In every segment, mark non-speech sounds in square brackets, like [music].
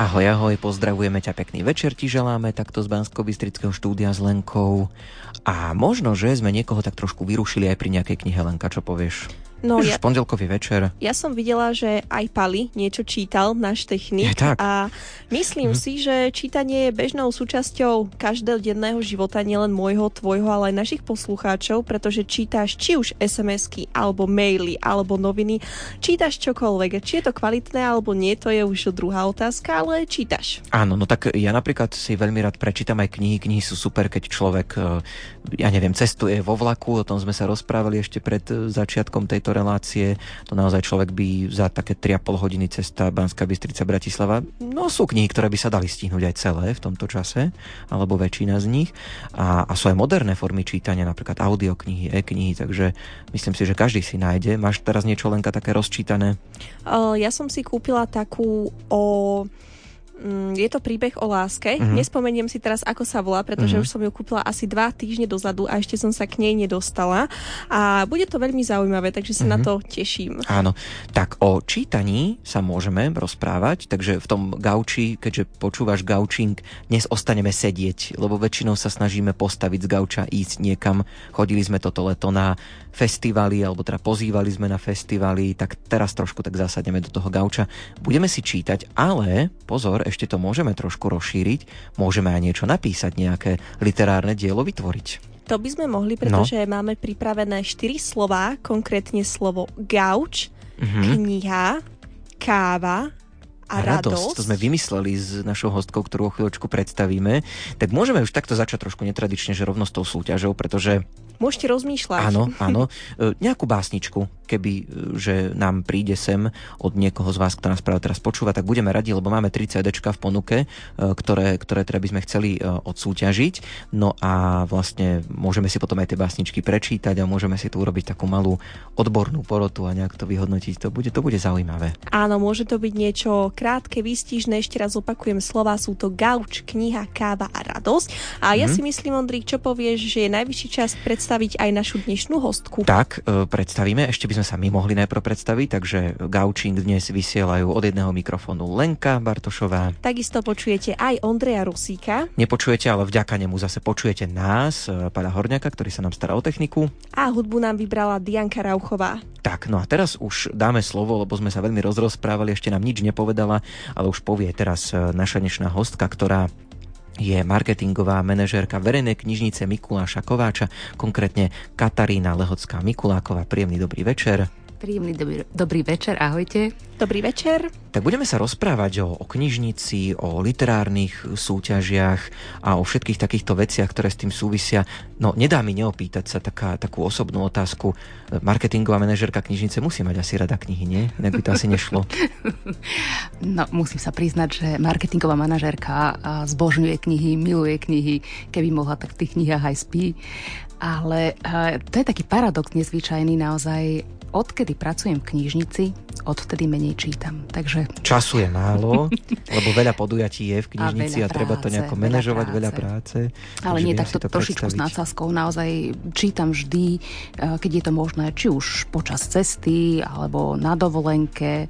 Ahoj, ahoj, pozdravujeme ťa, pekný večer ti želáme takto z bansko štúdia s Lenkou. A možno, že sme niekoho tak trošku vyrušili aj pri nejakej knihe Lenka, čo povieš? No, ja, pondelkový večer. Ja som videla, že aj Pali niečo čítal, náš technik. Je tak. A myslím hm. si, že čítanie je bežnou súčasťou každodenného života, nielen môjho, tvojho, ale aj našich poslucháčov, pretože čítaš či už SMS-ky, alebo maily, alebo noviny, čítaš čokoľvek. Či je to kvalitné, alebo nie, to je už druhá otázka, ale čítaš. Áno, no tak ja napríklad si veľmi rád prečítam aj knihy. Knihy sú super, keď človek, eh, ja neviem, cestuje vo vlaku, o tom sme sa rozprávali ešte pred eh, začiatkom tejto tejto relácie, to naozaj človek by za také 3,5 hodiny cesta Banská Bystrica Bratislava, no sú knihy, ktoré by sa dali stihnúť aj celé v tomto čase, alebo väčšina z nich. A, a sú aj moderné formy čítania, napríklad audioknihy, e-knihy, takže myslím si, že každý si nájde. Máš teraz niečo Lenka také rozčítané? Ja som si kúpila takú o je to príbeh o láske. Mm-hmm. Nespomeniem si teraz, ako sa volá, pretože mm-hmm. už som ju kúpila asi dva týždne dozadu a ešte som sa k nej nedostala. A bude to veľmi zaujímavé, takže sa mm-hmm. na mhm. to teším. Áno. Tak o čítaní sa môžeme rozprávať, takže v tom gauči, keďže počúvaš gaučing, dnes ostaneme sedieť, lebo väčšinou sa snažíme postaviť z gauča, ísť niekam. Chodili sme toto leto na festivaly, alebo teda pozývali sme na festivaly, tak teraz trošku tak zasadneme do toho gauča. Budeme si čítať, ale pozor, ešte to môžeme trošku rozšíriť, môžeme aj niečo napísať, nejaké literárne dielo vytvoriť. To by sme mohli, pretože no. máme pripravené 4 slova, konkrétne slovo gauč, mm-hmm. kniha, káva, a radosť. radosť. To sme vymysleli s našou hostkou, ktorú o chvíľočku predstavíme. Tak môžeme už takto začať trošku netradične, že rovno s tou súťažou, pretože Môžete rozmýšľať. Áno, [laughs] áno. E, nejakú básničku, keby, e, že nám príde sem od niekoho z vás, kto nás práve teraz počúva, tak budeme radi, lebo máme 3 CD v ponuke, e, ktoré, ktoré teda by sme chceli odsúťažiť. No a vlastne môžeme si potom aj tie básničky prečítať a môžeme si tu urobiť takú malú odbornú porotu a nejak to vyhodnotiť. To bude, to bude zaujímavé. Áno, môže to byť niečo krátke, výstižné. Ešte raz opakujem slova, sú to gauč, kniha, káva a radosť. A ja mm. si myslím, Ondrík, čo povieš, že je najvyšší čas predstaviť aj našu dnešnú hostku? Tak, e, predstavíme. Ešte by sme sa my mohli najprv predstaviť, takže Gaučing dnes vysielajú od jedného mikrofónu Lenka Bartošová. Takisto počujete aj Ondreja Rusíka. Nepočujete, ale vďaka nemu zase počujete nás, e, pána Horňaka, ktorý sa nám stará o techniku. A hudbu nám vybrala Dianka Rauchová. Tak, no a teraz už dáme slovo, lebo sme sa veľmi rozrozprávali, ešte nám nič nepovedala, ale už povie teraz e, naša dnešná hostka, ktorá je marketingová manažérka verejnej knižnice Mikuláša Kováča, konkrétne Katarína Lehocká Mikuláková. Príjemný dobrý večer. Príjemný dobrý, dobrý večer, ahojte. Dobrý večer. Tak budeme sa rozprávať o, o knižnici, o literárnych súťažiach a o všetkých takýchto veciach, ktoré s tým súvisia. No, nedá mi neopýtať sa taká, takú osobnú otázku. Marketingová manažerka knižnice musí mať asi rada knihy, nie? Inak by to asi nešlo. [laughs] No, musím sa priznať, že marketingová manažerka zbožňuje knihy, miluje knihy. Keby mohla, tak v tých knihách aj spí. Ale to je taký paradox nezvyčajný naozaj odkedy pracujem v knižnici, odvtedy menej čítam. Takže... Času je málo, [laughs] lebo veľa podujatí je v knižnici a, a treba práce, to nejako manažovať, veľa práce. Veľa práce Ale nie takto to trošičku s nadsázkou. Naozaj čítam vždy, eh, keď je to možné, či už počas cesty, alebo na dovolenke.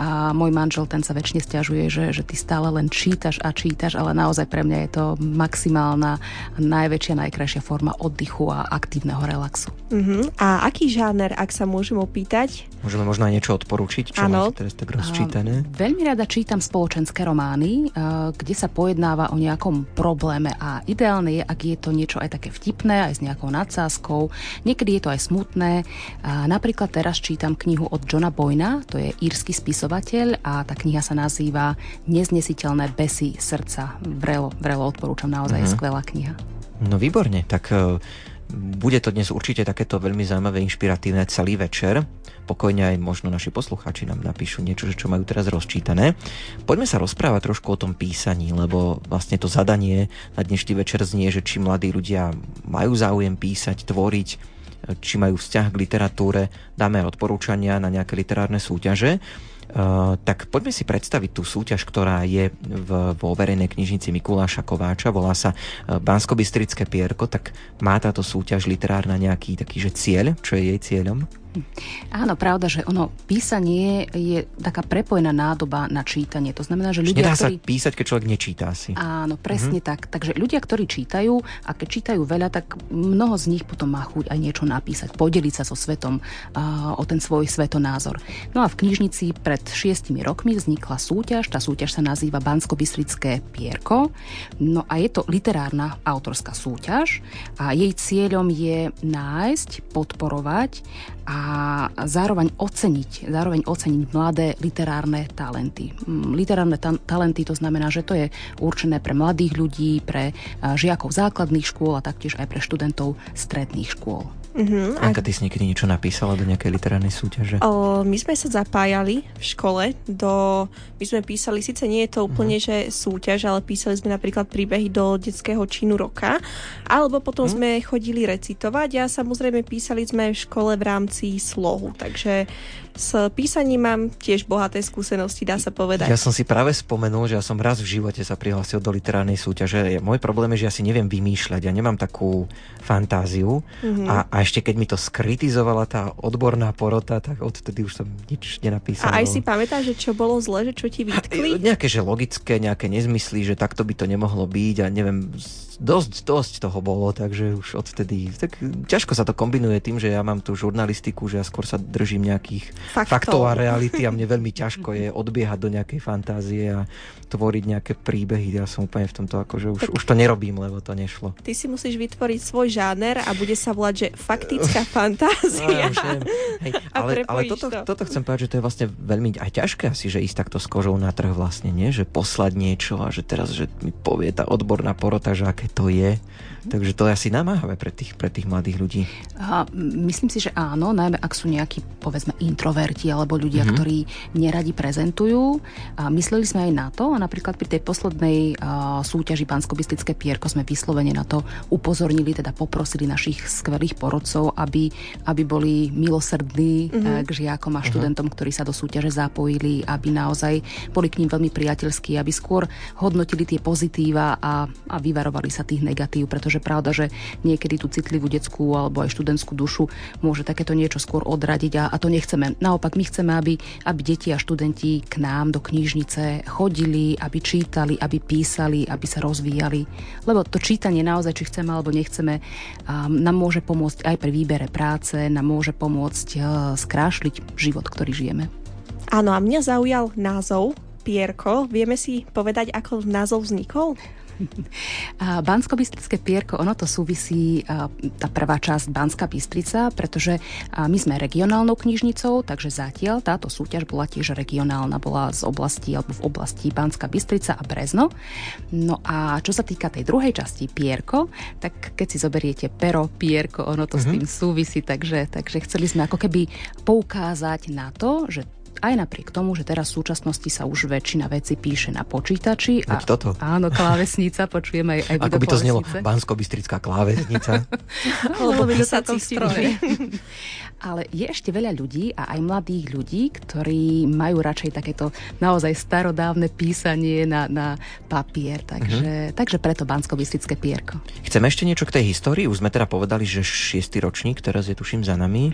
A môj manžel, ten sa väčšine stiažuje, že, že ty stále len čítaš a čítaš, ale naozaj pre mňa je to maximálna, najväčšia, najkrajšia forma oddychu a aktívneho relaxu. Uh-huh. A aký žáner, ak sa môžem opýtať? Môžeme možno aj niečo odporúčiť, čo ano. máte teraz tak rozčítané? Veľmi rada čítam spoločenské romány, kde sa pojednáva o nejakom probléme a ideálne je, ak je to niečo aj také vtipné, aj s nejakou nadsázkou. Niekedy je to aj smutné. Napríklad teraz čítam knihu od Johna Boyna, to je írsky spisovateľ a tá kniha sa nazýva Neznesiteľné besy srdca. Vrelo, vrelo odporúčam, naozaj uh-huh. skvelá kniha. No výborne, tak e, bude to dnes určite takéto veľmi zaujímavé, inšpiratívne celý večer. Pokojne aj možno naši poslucháči nám napíšu niečo, čo majú teraz rozčítané. Poďme sa rozprávať trošku o tom písaní, lebo vlastne to zadanie na dnešný večer znie, že či mladí ľudia majú záujem písať, tvoriť, či majú vzťah k literatúre, dáme odporúčania na nejaké literárne súťaže. Uh, tak poďme si predstaviť tú súťaž, ktorá je v, vo verejnej knižnici Mikuláša Kováča, volá sa uh, Bansko-Bystrické pierko, tak má táto súťaž literárna nejaký taký, že cieľ, čo je jej cieľom? Áno, pravda, že ono písanie je taká prepojená nádoba na čítanie. To znamená, že ľudia, Nedá ktorí... sa písať, keď človek nečíta si. Áno, presne mm-hmm. tak. Takže ľudia, ktorí čítajú a keď čítajú veľa, tak mnoho z nich potom má chuť aj niečo napísať, podeliť sa so svetom uh, o ten svoj svetonázor. No a v knižnici pred šiestimi rokmi vznikla súťaž. Tá súťaž sa nazýva bansko Pierko. No a je to literárna autorská súťaž a jej cieľom je nájsť, podporovať a zároveň oceniť, zároveň oceniť mladé literárne talenty. Mm, literárne ta- talenty to znamená, že to je určené pre mladých ľudí, pre žiakov základných škôl a taktiež aj pre študentov stredných škôl. Uh-huh. Anka, ty si niekedy niečo napísala do nejakej literárnej súťaže? O, my sme sa zapájali v škole do... My sme písali, síce nie je to úplne, uh-huh. že súťaž, ale písali sme napríklad príbehy do detského činu roka, alebo potom uh-huh. sme chodili recitovať a samozrejme písali sme v škole v rámci slohu, takže s písaním mám tiež bohaté skúsenosti, dá sa povedať. Ja som si práve spomenul, že ja som raz v živote sa prihlásil do literárnej súťaže. Môj problém je, že ja si neviem vymýšľať, ja nemám takú fantáziu mm-hmm. a, a ešte keď mi to skritizovala tá odborná porota, tak odtedy už som nič nenapísal. A aj si pamätáš, že čo bolo zle, že čo ti vytkli? Nejaké, že logické, nejaké nezmysly, že takto by to nemohlo byť a neviem, dosť, dosť toho bolo, takže už odtedy, tak ťažko sa to kombinuje tým, že ja mám tú žurnalistiku, že ja skôr sa držím nejakých faktov, faktov a reality a mne veľmi ťažko je odbiehať do nejakej fantázie a tvoriť nejaké príbehy. Ja som úplne v tomto, akože už, už to nerobím, lebo to nešlo. Ty si musíš vytvoriť svoj žáner a bude sa volať, že faktická [laughs] fantázia. No, Hej, ale, ale toto, to. toto chcem povedať, že to je vlastne veľmi aj ťažké asi, že ísť takto s kožou na trh vlastne, nie? Že poslať niečo a že teraz, že mi povie tá odborná porota, že aké to je. Takže to je asi namáhavé pre tých, pre tých mladých ľudí. A myslím si, že áno, najmä ak sú nejakí, povedzme, introverti alebo ľudia, mm-hmm. ktorí neradi prezentujú. A mysleli sme aj na to a napríklad pri tej poslednej uh, súťaži bansko Pierko sme vyslovene na to upozornili, teda poprosili našich skvelých porodcov, aby, aby boli milosrdní mm-hmm. k žiakom a mhm. študentom, mm-hmm. ktorí sa do súťaže zapojili, aby naozaj boli k ním veľmi priateľskí, aby skôr hodnotili tie pozitíva a, a vyvarovali sa tých negatív, pretože pretože pravda, že niekedy tú citlivú detskú alebo aj študentskú dušu môže takéto niečo skôr odradiť a, a to nechceme. Naopak my chceme, aby, aby deti a študenti k nám do knižnice chodili, aby čítali, aby písali, aby sa rozvíjali. Lebo to čítanie naozaj, či chceme alebo nechceme, nám môže pomôcť aj pri výbere práce, nám môže pomôcť e, skrášliť život, ktorý žijeme. Áno, a mňa zaujal názov Pierko. Vieme si povedať, ako názov vznikol? Bansko pierko, ono to súvisí, tá prvá časť Banská Bystrica, pretože my sme regionálnou knižnicou, takže zatiaľ táto súťaž bola tiež regionálna, bola z oblasti alebo v oblasti Banská Bystrica a Brezno. No a čo sa týka tej druhej časti Pierko, tak keď si zoberiete pero Pierko, ono to mm-hmm. s mhm. tým súvisí, takže, takže chceli sme ako keby poukázať na to, že aj napriek tomu, že teraz v súčasnosti sa už väčšina veci píše na počítači. A, toto. Áno, klávesnica, počujeme aj, aj Ako by to znelo, bansko klávesnica. [laughs] Alebo písací stroj. [laughs] Ale je ešte veľa ľudí a aj mladých ľudí, ktorí majú radšej takéto naozaj starodávne písanie na, na papier. Takže, uh-huh. takže preto bansko pierko. Chceme ešte niečo k tej histórii? Už sme teda povedali, že šiestý ročník teraz je tuším za nami.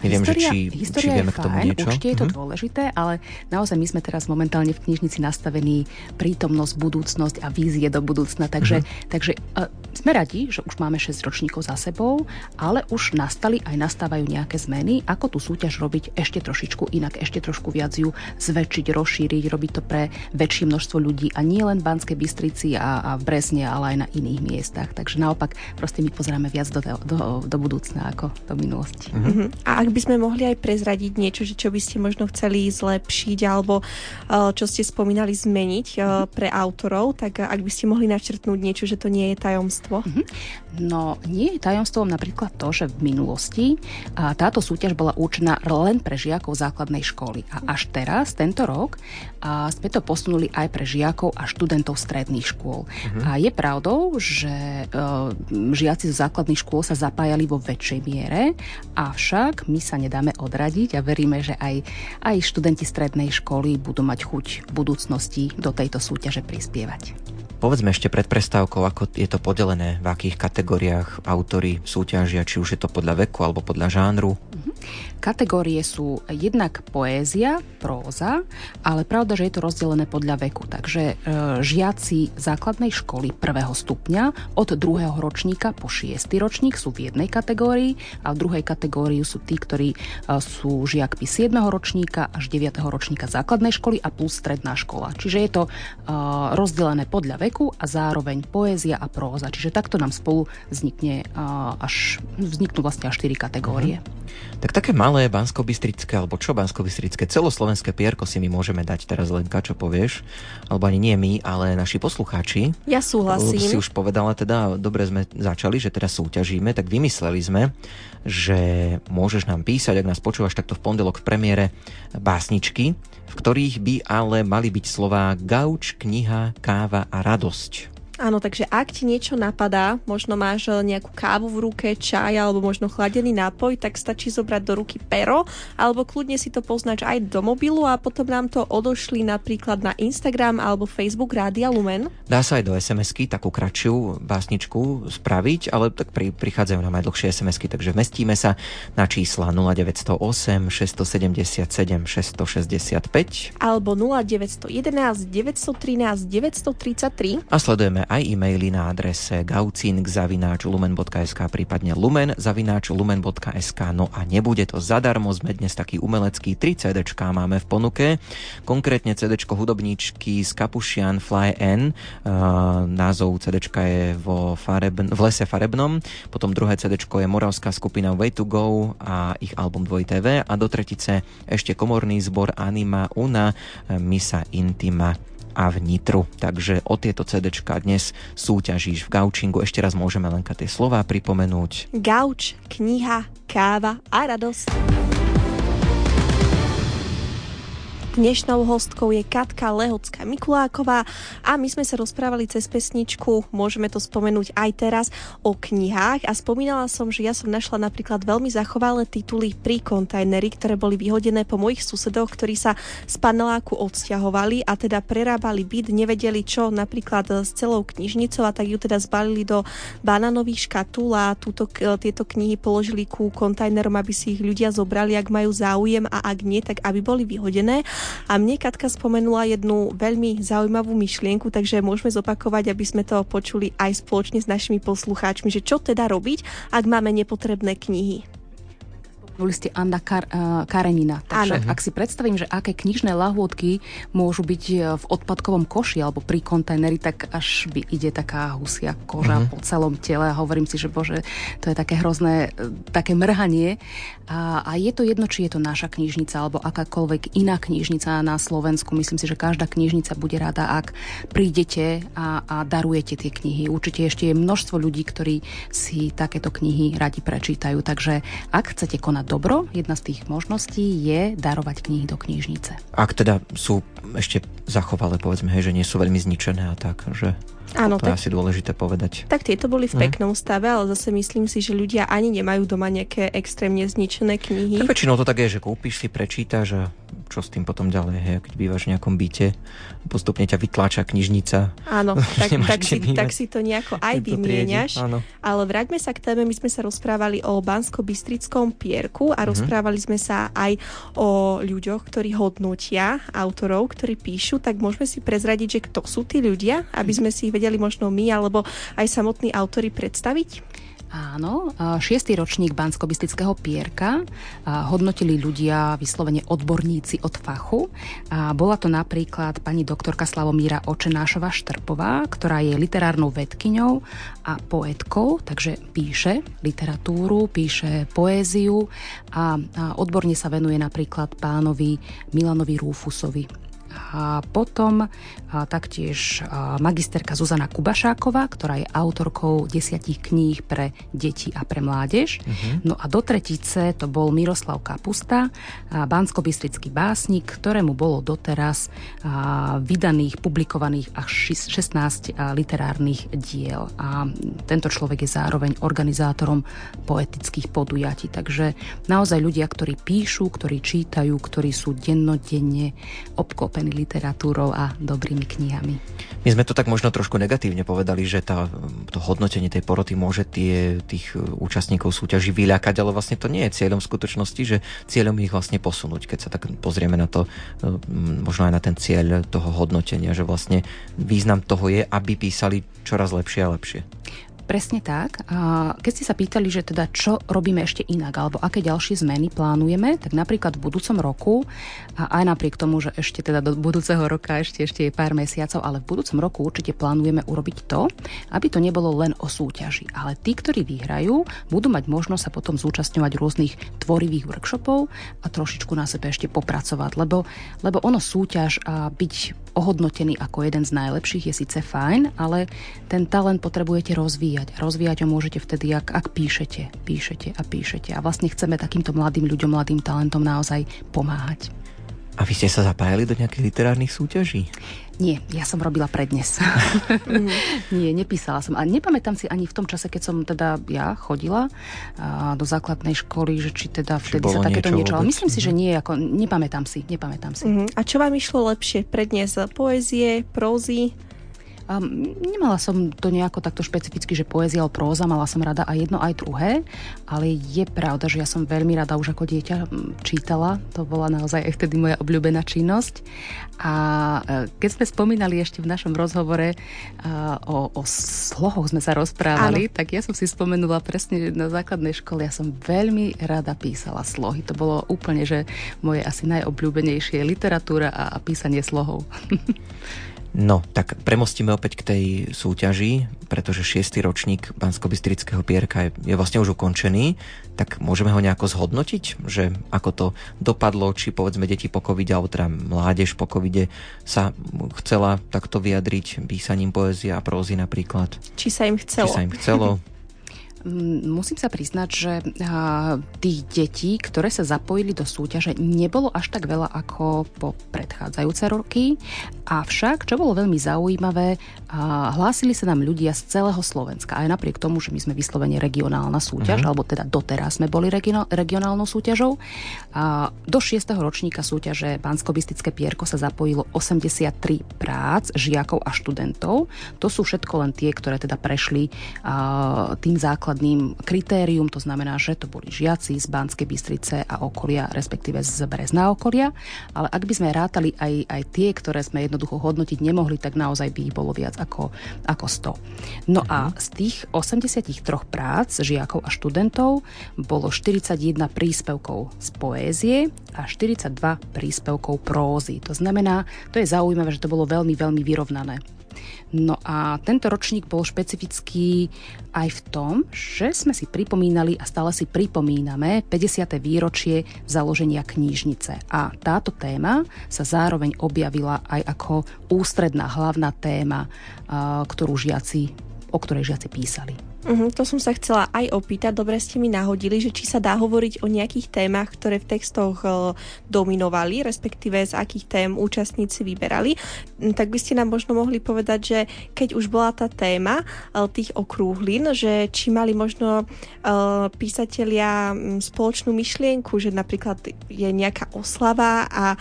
Neviem, história, že či, či vieme fajn, k tomu niečo. Určite je to uh-huh. dôležité, ale naozaj my sme teraz momentálne v knižnici nastavení prítomnosť, budúcnosť a vízie do budúcna. Takže, uh-huh. takže uh, sme radi, že už máme 6 ročníkov za sebou, ale už nastali aj nastávajú nejaké zmeny, ako tú súťaž robiť ešte trošičku inak, ešte trošku viac ju zväčšiť, rozšíriť, robiť to pre väčšie množstvo ľudí a nie len v Banskej Bystrici a, a v Brezne, ale aj na iných miestach. Takže naopak proste my pozeráme viac do, do, do budúcna ako do minulosti. Mm-hmm. A ak by sme mohli aj prezradiť niečo, že čo by ste možno chceli zlepšiť alebo uh, čo ste spomínali zmeniť uh, pre autorov, tak ak by ste mohli načrtnúť niečo, že to nie je tajomstvo. Mm-hmm. No nie je tajomstvom napríklad to, že v minulosti táto súťaž bola určená len pre žiakov základnej školy. A až teraz, tento rok, sme to posunuli aj pre žiakov a študentov stredných škôl. Uh-huh. A je pravdou, že uh, žiaci zo základných škôl sa zapájali vo väčšej miere, avšak my sa nedáme odradiť a veríme, že aj, aj študenti strednej školy budú mať chuť v budúcnosti do tejto súťaže prispievať. Povedzme ešte pred prestávkou, ako je to podelené, v akých kategóriách autory súťažia, či už je to podľa veku alebo podľa žánru. Kategórie sú jednak poézia, próza, ale pravda, že je to rozdelené podľa veku. Takže e, žiaci základnej školy prvého stupňa od druhého ročníka po šiestý ročník sú v jednej kategórii a v druhej kategórii sú tí, ktorí e, sú žiakmi 7. ročníka až 9. ročníka základnej školy a plus stredná škola. Čiže je to e, rozdelené podľa veku a zároveň poézia a próza. Čiže takto nám spolu vznikne až, vzniknú vlastne až 4 kategórie. Mhm. Tak také malé bansko alebo čo bansko celoslovenské pierko si my môžeme dať teraz Lenka, čo povieš? Alebo ani nie my, ale naši poslucháči. Ja súhlasím. Si už povedala teda, dobre sme začali, že teraz súťažíme, tak vymysleli sme, že môžeš nám písať, ak nás počúvaš takto v pondelok v premiére básničky, v ktorých by ale mali byť slová gauč, kniha, káva a radosť. Áno, takže ak ti niečo napadá, možno máš eh, nejakú kávu v ruke, čaj alebo možno chladený nápoj, tak stačí zobrať do ruky pero alebo kľudne si to poznač aj do mobilu a potom nám to odošli napríklad na Instagram alebo Facebook Rádia Lumen. Dá sa aj do SMS-ky takú kratšiu básničku spraviť, ale tak pri, prichádzajú nám aj dlhšie SMS-ky, takže vmestíme sa na čísla 0908 677 665 alebo 0911 913 933 a sledujeme aj e-maily na adrese gaucing.lumen.sk prípadne lumen.lumen.sk No a nebude to zadarmo, sme dnes taký umelecký, 3 CD máme v ponuke, konkrétne CD hudobníčky z Kapušian Fly N, uh, názov CD je vo farebn- v lese farebnom, potom druhé CD je moravská skupina Way to Go a ich album 2 TV a do tretice ešte komorný zbor Anima Una Misa Intima a v Nitru. Takže o tieto CD dnes súťažíš v Gaučingu. Ešte raz môžeme len tie slova pripomenúť. Gauč, kniha, káva a radosť. Dnešnou hostkou je Katka Lehocká Mikuláková a my sme sa rozprávali cez pesničku, môžeme to spomenúť aj teraz, o knihách a spomínala som, že ja som našla napríklad veľmi zachovalé tituly pri kontajneri, ktoré boli vyhodené po mojich susedoch, ktorí sa z paneláku odsťahovali a teda prerábali byt, nevedeli čo napríklad s celou knižnicou a tak ju teda zbalili do banánových škatul a túto, tieto knihy položili ku kontajnerom, aby si ich ľudia zobrali, ak majú záujem a ak nie, tak aby boli vyhodené. A mne Katka spomenula jednu veľmi zaujímavú myšlienku, takže môžeme zopakovať, aby sme to počuli aj spoločne s našimi poslucháčmi, že čo teda robiť, ak máme nepotrebné knihy. Boli ste Anna Kar- uh, Karenina. Takže Áno. ak si predstavím, že aké knižné lahôdky môžu byť e, v odpadkovom koši alebo pri kontajneri, tak až by ide taká husia koža uh-huh. po celom tele a hovorím si, že bože, to je také hrozné, e, také mrhanie. A, a je to jedno, či je to naša knižnica alebo akákoľvek iná knižnica na Slovensku. Myslím si, že každá knižnica bude rada, ak prídete a, a darujete tie knihy. Určite ešte je množstvo ľudí, ktorí si takéto knihy radi prečítajú. Takže ak chcete konať na dobro, jedna z tých možností je darovať knihy do knižnice. Ak teda sú ešte zachovalé, povedzme, že nie sú veľmi zničené a tak, že Áno, to tak, je asi dôležité povedať. Tak tieto boli v peknom stave, ale zase myslím si, že ľudia ani nemajú doma nejaké extrémne zničené knihy. Tak väčšinou to tak je, že kúpiš si, prečítaš a čo s tým potom ďalej, hej, keď bývaš v nejakom byte, postupne ťa vytláča knižnica. Áno, [laughs] tak, tak, si, tak si to nejako aj vymieňaš. Ale vráťme sa k téme, my sme sa rozprávali o bansko-bystrickom pierku a mm-hmm. rozprávali sme sa aj o ľuďoch, ktorí hodnotia autorov, ktorí píšu, tak môžeme si prezradiť, že kto sú tí ľudia, aby sme si ich vedeli možno my alebo aj samotní autory predstaviť? Áno, šiestý ročník bansko Pierka hodnotili ľudia, vyslovene odborníci od fachu. A bola to napríklad pani doktorka Slavomíra Očenášova Štrpová, ktorá je literárnou vedkyňou a poetkou, takže píše literatúru, píše poéziu a odborne sa venuje napríklad pánovi Milanovi Rúfusovi a potom a taktiež magisterka Zuzana Kubašáková, ktorá je autorkou desiatich kníh pre deti a pre mládež. Uh-huh. No a do tretice to bol Miroslav Kapusta, bansko-bystrický básnik, ktorému bolo doteraz vydaných, publikovaných až 16 a, literárnych diel. A tento človek je zároveň organizátorom poetických podujatí. Takže naozaj ľudia, ktorí píšu, ktorí čítajú, ktorí sú dennodenne obklopení literatúrou a dobrými knihami. My sme to tak možno trošku negatívne povedali, že tá, to hodnotenie tej poroty môže tie, tých účastníkov súťaží vyľakať, ale vlastne to nie je cieľom skutočnosti, že cieľom ich vlastne posunúť, keď sa tak pozrieme na to, možno aj na ten cieľ toho hodnotenia, že vlastne význam toho je, aby písali čoraz lepšie a lepšie. Presne tak. A keď ste sa pýtali, že teda čo robíme ešte inak, alebo aké ďalšie zmeny plánujeme, tak napríklad v budúcom roku, a aj napriek tomu, že ešte teda do budúceho roka ešte, ešte je pár mesiacov, ale v budúcom roku určite plánujeme urobiť to, aby to nebolo len o súťaži. Ale tí, ktorí vyhrajú, budú mať možnosť sa potom zúčastňovať rôznych tvorivých workshopov a trošičku na sebe ešte popracovať, lebo, lebo ono súťaž a byť ohodnotený ako jeden z najlepších je síce fajn, ale ten talent potrebujete rozvíjať. Rozvíjať ho môžete vtedy, ak, ak píšete, píšete a píšete. A vlastne chceme takýmto mladým ľuďom, mladým talentom naozaj pomáhať. A vy ste sa zapájali do nejakých literárnych súťaží? Nie, ja som robila prednes. [laughs] [laughs] Nie, nepísala som. A nepamätám si ani v tom čase, keď som teda ja chodila do základnej školy, že či teda vtedy či sa takéto niečo... Ale myslím si, že mhm. nie, ako nepamätám si, nepamätám si. Uh-huh. A čo vám išlo lepšie? Prednes poézie, prózy? A nemala som to nejako takto špecificky, že poézia alebo próza, mala som rada aj jedno, aj druhé, ale je pravda, že ja som veľmi rada už ako dieťa čítala, to bola naozaj aj vtedy moja obľúbená činnosť. A e, keď sme spomínali ešte v našom rozhovore o, o slohoch sme sa rozprávali, Áno. tak ja som si spomenula presne na základnej škole, ja som veľmi rada písala slohy. To bolo úplne, že moje asi najobľúbenejšie literatúra a, a písanie slohov. [laughs] No, tak premostíme opäť k tej súťaži, pretože šiestý ročník bansko pierka je, je vlastne už ukončený, tak môžeme ho nejako zhodnotiť, že ako to dopadlo, či povedzme deti po covide, alebo teda mládež po covide sa chcela takto vyjadriť písaním poézie a prózy napríklad. Či sa im chcelo. Či sa im chcelo. [laughs] Musím sa priznať, že tých detí, ktoré sa zapojili do súťaže, nebolo až tak veľa ako po predchádzajúce roky. Avšak, čo bolo veľmi zaujímavé, hlásili sa nám ľudia z celého Slovenska. Aj napriek tomu, že my sme vyslovene regionálna súťaž, uh-huh. alebo teda doteraz sme boli regionálnou súťažou. Do 6. ročníka súťaže bansko pierko sa zapojilo 83 prác žiakov a študentov. To sú všetko len tie, ktoré teda prešli tým základom základným kritérium, to znamená, že to boli žiaci z Banskej Bystrice a okolia, respektíve z Brezna okolia, ale ak by sme rátali aj, aj tie, ktoré sme jednoducho hodnotiť nemohli, tak naozaj by ich bolo viac ako, ako 100. No mhm. a z tých 83 prác žiakov a študentov bolo 41 príspevkov z poézie a 42 príspevkov prózy. To znamená, to je zaujímavé, že to bolo veľmi, veľmi vyrovnané. No a tento ročník bol špecifický aj v tom, že sme si pripomínali a stále si pripomíname 50. výročie založenia knižnice. A táto téma sa zároveň objavila aj ako ústredná hlavná téma, ktorú žiaci, o ktorej žiaci písali. Uh-huh, to som sa chcela aj opýtať. Dobre ste mi nahodili, že či sa dá hovoriť o nejakých témach, ktoré v textoch uh, dominovali, respektíve z akých tém účastníci vyberali. Mm, tak by ste nám možno mohli povedať, že keď už bola tá téma uh, tých okrúhlin, že či mali možno uh, písatelia um, spoločnú myšlienku, že napríklad je nejaká oslava a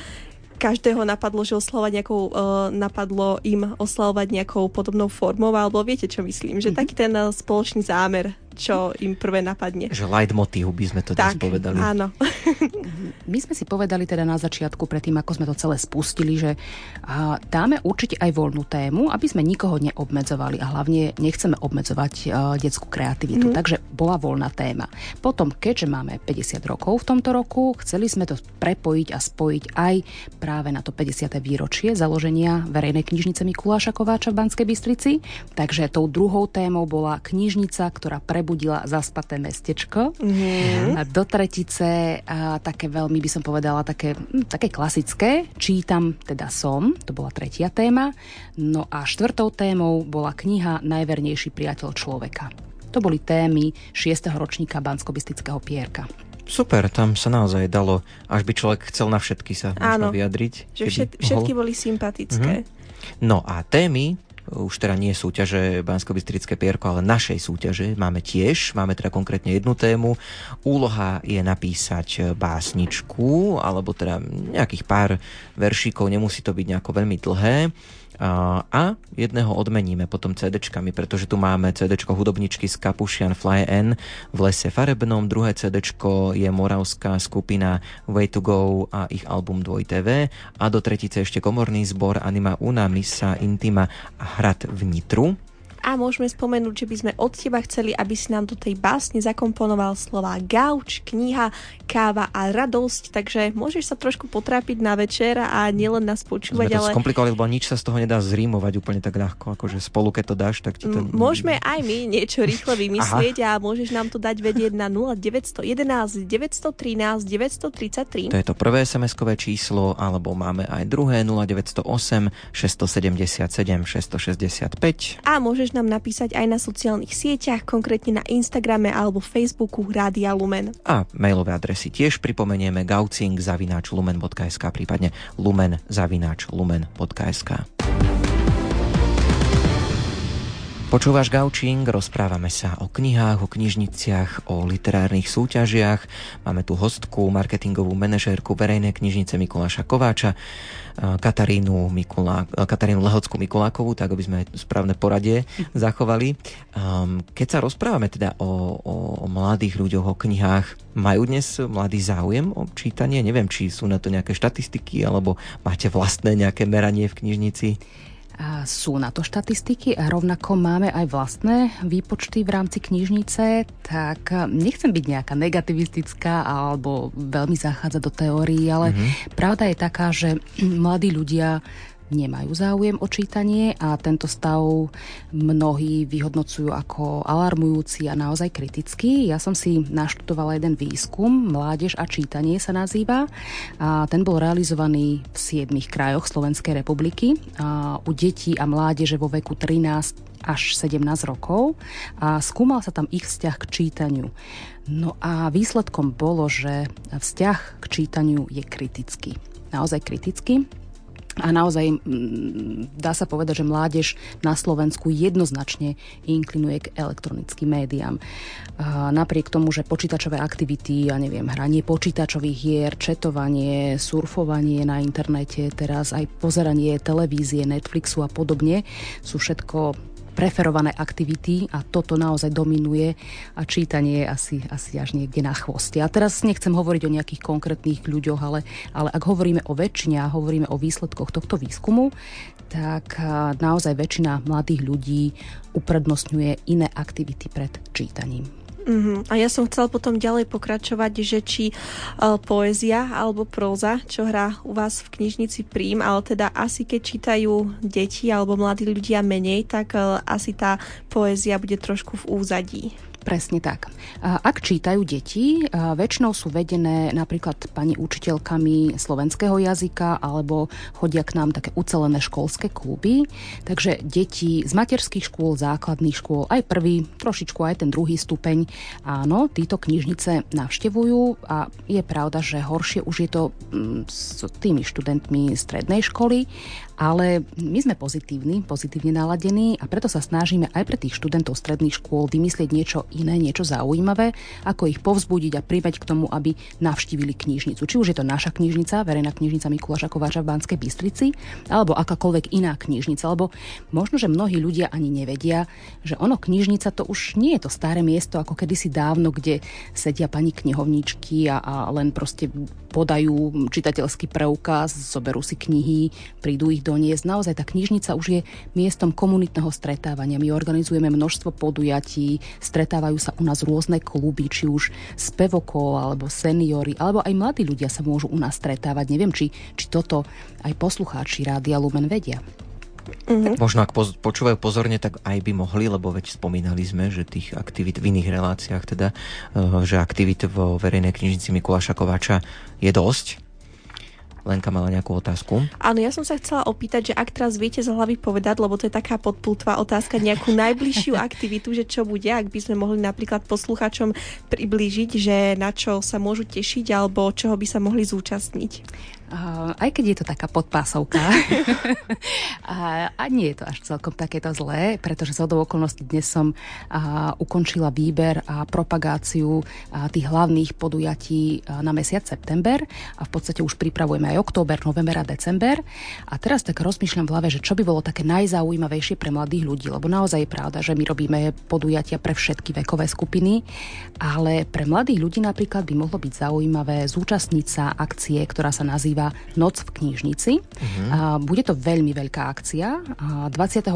každého napadlo, že oslavovať nejakou, uh, napadlo im oslavovať nejakou podobnou formou, alebo viete, čo myslím, že mm-hmm. taký ten uh, spoločný zámer čo im prvé napadne. Že leitmotív by sme to tak, dnes povedali. áno. My sme si povedali teda na začiatku, predtým ako sme to celé spustili, že dáme určite aj voľnú tému, aby sme nikoho neobmedzovali a hlavne nechceme obmedzovať detskú kreativitu. Mm. Takže bola voľná téma. Potom, keďže máme 50 rokov v tomto roku, chceli sme to prepojiť a spojiť aj práve na to 50. výročie založenia verejnej knižnice Mikuláša Kováča v Banskej Bystrici. Takže tou druhou témou bola knižnica, ktorá pre prebudila zaspaté mestečko. Mm-hmm. Do tretice a také veľmi by som povedala také, hm, také klasické. Čítam teda som, to bola tretia téma. No a štvrtou témou bola kniha Najvernejší priateľ človeka. To boli témy 6. ročníka bansko pierka. Super, tam sa naozaj dalo, až by človek chcel na všetky sa Áno, vyjadriť. Že všet, všetky boli sympatické. Mm-hmm. No a témy už teda nie súťaže bansko Pierko, ale našej súťaže máme tiež. Máme teda konkrétne jednu tému. Úloha je napísať básničku, alebo teda nejakých pár veršíkov, nemusí to byť nejako veľmi dlhé a jedného odmeníme potom CD-čkami, pretože tu máme CD hudobničky z Kapušian Fly N v lese farebnom, druhé CD je moravská skupina Way to Go a ich album 2TV a do tretice ešte komorný zbor Anima Una Misa Intima a Hrad v Nitru a môžeme spomenúť, že by sme od teba chceli, aby si nám do tej básne zakomponoval slova gauč, kniha, káva a radosť, takže môžeš sa trošku potrápiť na večer a nielen nás počúvať, sme to ale... skomplikovali, lebo nič sa z toho nedá zrímovať úplne tak ľahko, akože spolu keď to dáš, tak ti to... Môžeme aj my niečo rýchle [laughs] vymyslieť Aha. a môžeš nám to dať vedieť na 0911 913 933. To je to prvé SMS-kové číslo, alebo máme aj druhé 0908 677 665. A môžeš môžeš nám napísať aj na sociálnych sieťach, konkrétne na Instagrame alebo Facebooku Rádia Lumen. A mailové adresy tiež pripomenieme gaucing zavináč lumen.sk, prípadne lumen zavináč lumen.sk. Počúvaš Gaučing, rozprávame sa o knihách, o knižniciach, o literárnych súťažiach. Máme tu hostku, marketingovú manažérku verejnej knižnice Mikuláša Kováča, Katarínu, Mikulá, Katarínu Lehockú Mikulákovú, tak aby sme správne poradie zachovali. Keď sa rozprávame teda o, o, o mladých ľuďoch, o knihách, majú dnes mladý záujem o čítanie? Neviem, či sú na to nejaké štatistiky, alebo máte vlastné nejaké meranie v knižnici? Sú na to štatistiky a rovnako máme aj vlastné výpočty v rámci knižnice, tak nechcem byť nejaká negativistická alebo veľmi zachádzať do teórií, ale mm-hmm. pravda je taká, že [clears throat] mladí ľudia nemajú záujem o čítanie a tento stav mnohí vyhodnocujú ako alarmujúci a naozaj kritický. Ja som si naštudovala jeden výskum, Mládež a čítanie sa nazýva. A ten bol realizovaný v siedmých krajoch Slovenskej republiky a u detí a mládeže vo veku 13 až 17 rokov a skúmal sa tam ich vzťah k čítaniu. No a výsledkom bolo, že vzťah k čítaniu je kritický. Naozaj kritický. A naozaj mm, dá sa povedať, že mládež na Slovensku jednoznačne inklinuje k elektronickým médiám. Napriek tomu, že počítačové aktivity, ja neviem, hranie počítačových hier, četovanie, surfovanie na internete, teraz aj pozeranie televízie, Netflixu a podobne sú všetko preferované aktivity a toto naozaj dominuje a čítanie je asi, asi až niekde na chvoste. A teraz nechcem hovoriť o nejakých konkrétnych ľuďoch, ale, ale ak hovoríme o väčšine a hovoríme o výsledkoch tohto výskumu, tak naozaj väčšina mladých ľudí uprednostňuje iné aktivity pred čítaním. Uh-huh. A ja som chcel potom ďalej pokračovať, že či uh, poézia alebo próza, čo hrá u vás v knižnici prím, ale teda asi keď čítajú deti alebo mladí ľudia menej, tak uh, asi tá poézia bude trošku v úzadí. Presne tak. Ak čítajú deti, väčšinou sú vedené napríklad pani učiteľkami slovenského jazyka alebo chodia k nám také ucelené školské kluby. Takže deti z materských škôl, základných škôl, aj prvý, trošičku aj ten druhý stupeň, áno, títo knižnice navštevujú a je pravda, že horšie už je to mm, s tými študentmi strednej školy, ale my sme pozitívni, pozitívne naladení a preto sa snažíme aj pre tých študentov stredných škôl vymyslieť niečo iné, niečo zaujímavé, ako ich povzbudiť a privať k tomu, aby navštívili knižnicu. Či už je to naša knižnica, verejná knižnica Mikuláša Kováča v Banskej Bystrici, alebo akákoľvek iná knižnica, alebo možno, že mnohí ľudia ani nevedia, že ono knižnica to už nie je to staré miesto, ako kedysi dávno, kde sedia pani knihovníčky a, a len proste podajú čitateľský preukaz, zoberú si knihy, prídu ich doniesť. Naozaj tá knižnica už je miestom komunitného stretávania. My organizujeme množstvo podujatí, stretávajú sa u nás rôzne kluby, či už spevokol, alebo seniory, alebo aj mladí ľudia sa môžu u nás stretávať. Neviem, či, či toto aj poslucháči Rádia Lumen vedia. Mm-hmm. Možno ak poz, počúvajú pozorne, tak aj by mohli, lebo veď spomínali sme, že tých aktivít v iných reláciách teda, uh, že aktivít vo verejnej knižnici Mikuláša Kováča je dosť. Lenka mala nejakú otázku. Áno, ja som sa chcela opýtať, že ak teraz viete z hlavy povedať, lebo to je taká podpultvá otázka, nejakú najbližšiu [laughs] aktivitu, že čo bude, ak by sme mohli napríklad poslucháčom priblížiť, že na čo sa môžu tešiť alebo čoho by sa mohli zúčastniť. Aj keď je to taká podpásovka. [laughs] a, a nie je to až celkom takéto zlé, pretože z okolností dnes som a, ukončila výber a propagáciu a, tých hlavných podujatí a, na mesiac september a v podstate už pripravujeme aj október, november a december. A teraz tak rozmýšľam v hlave, že čo by bolo také najzaujímavejšie pre mladých ľudí, lebo naozaj je pravda, že my robíme podujatia pre všetky vekové skupiny, ale pre mladých ľudí napríklad by mohlo byť zaujímavé zúčastniť sa akcie, ktorá sa nazýva nazýva Noc v knižnici. Uh-huh. Bude to veľmi veľká akcia. 29.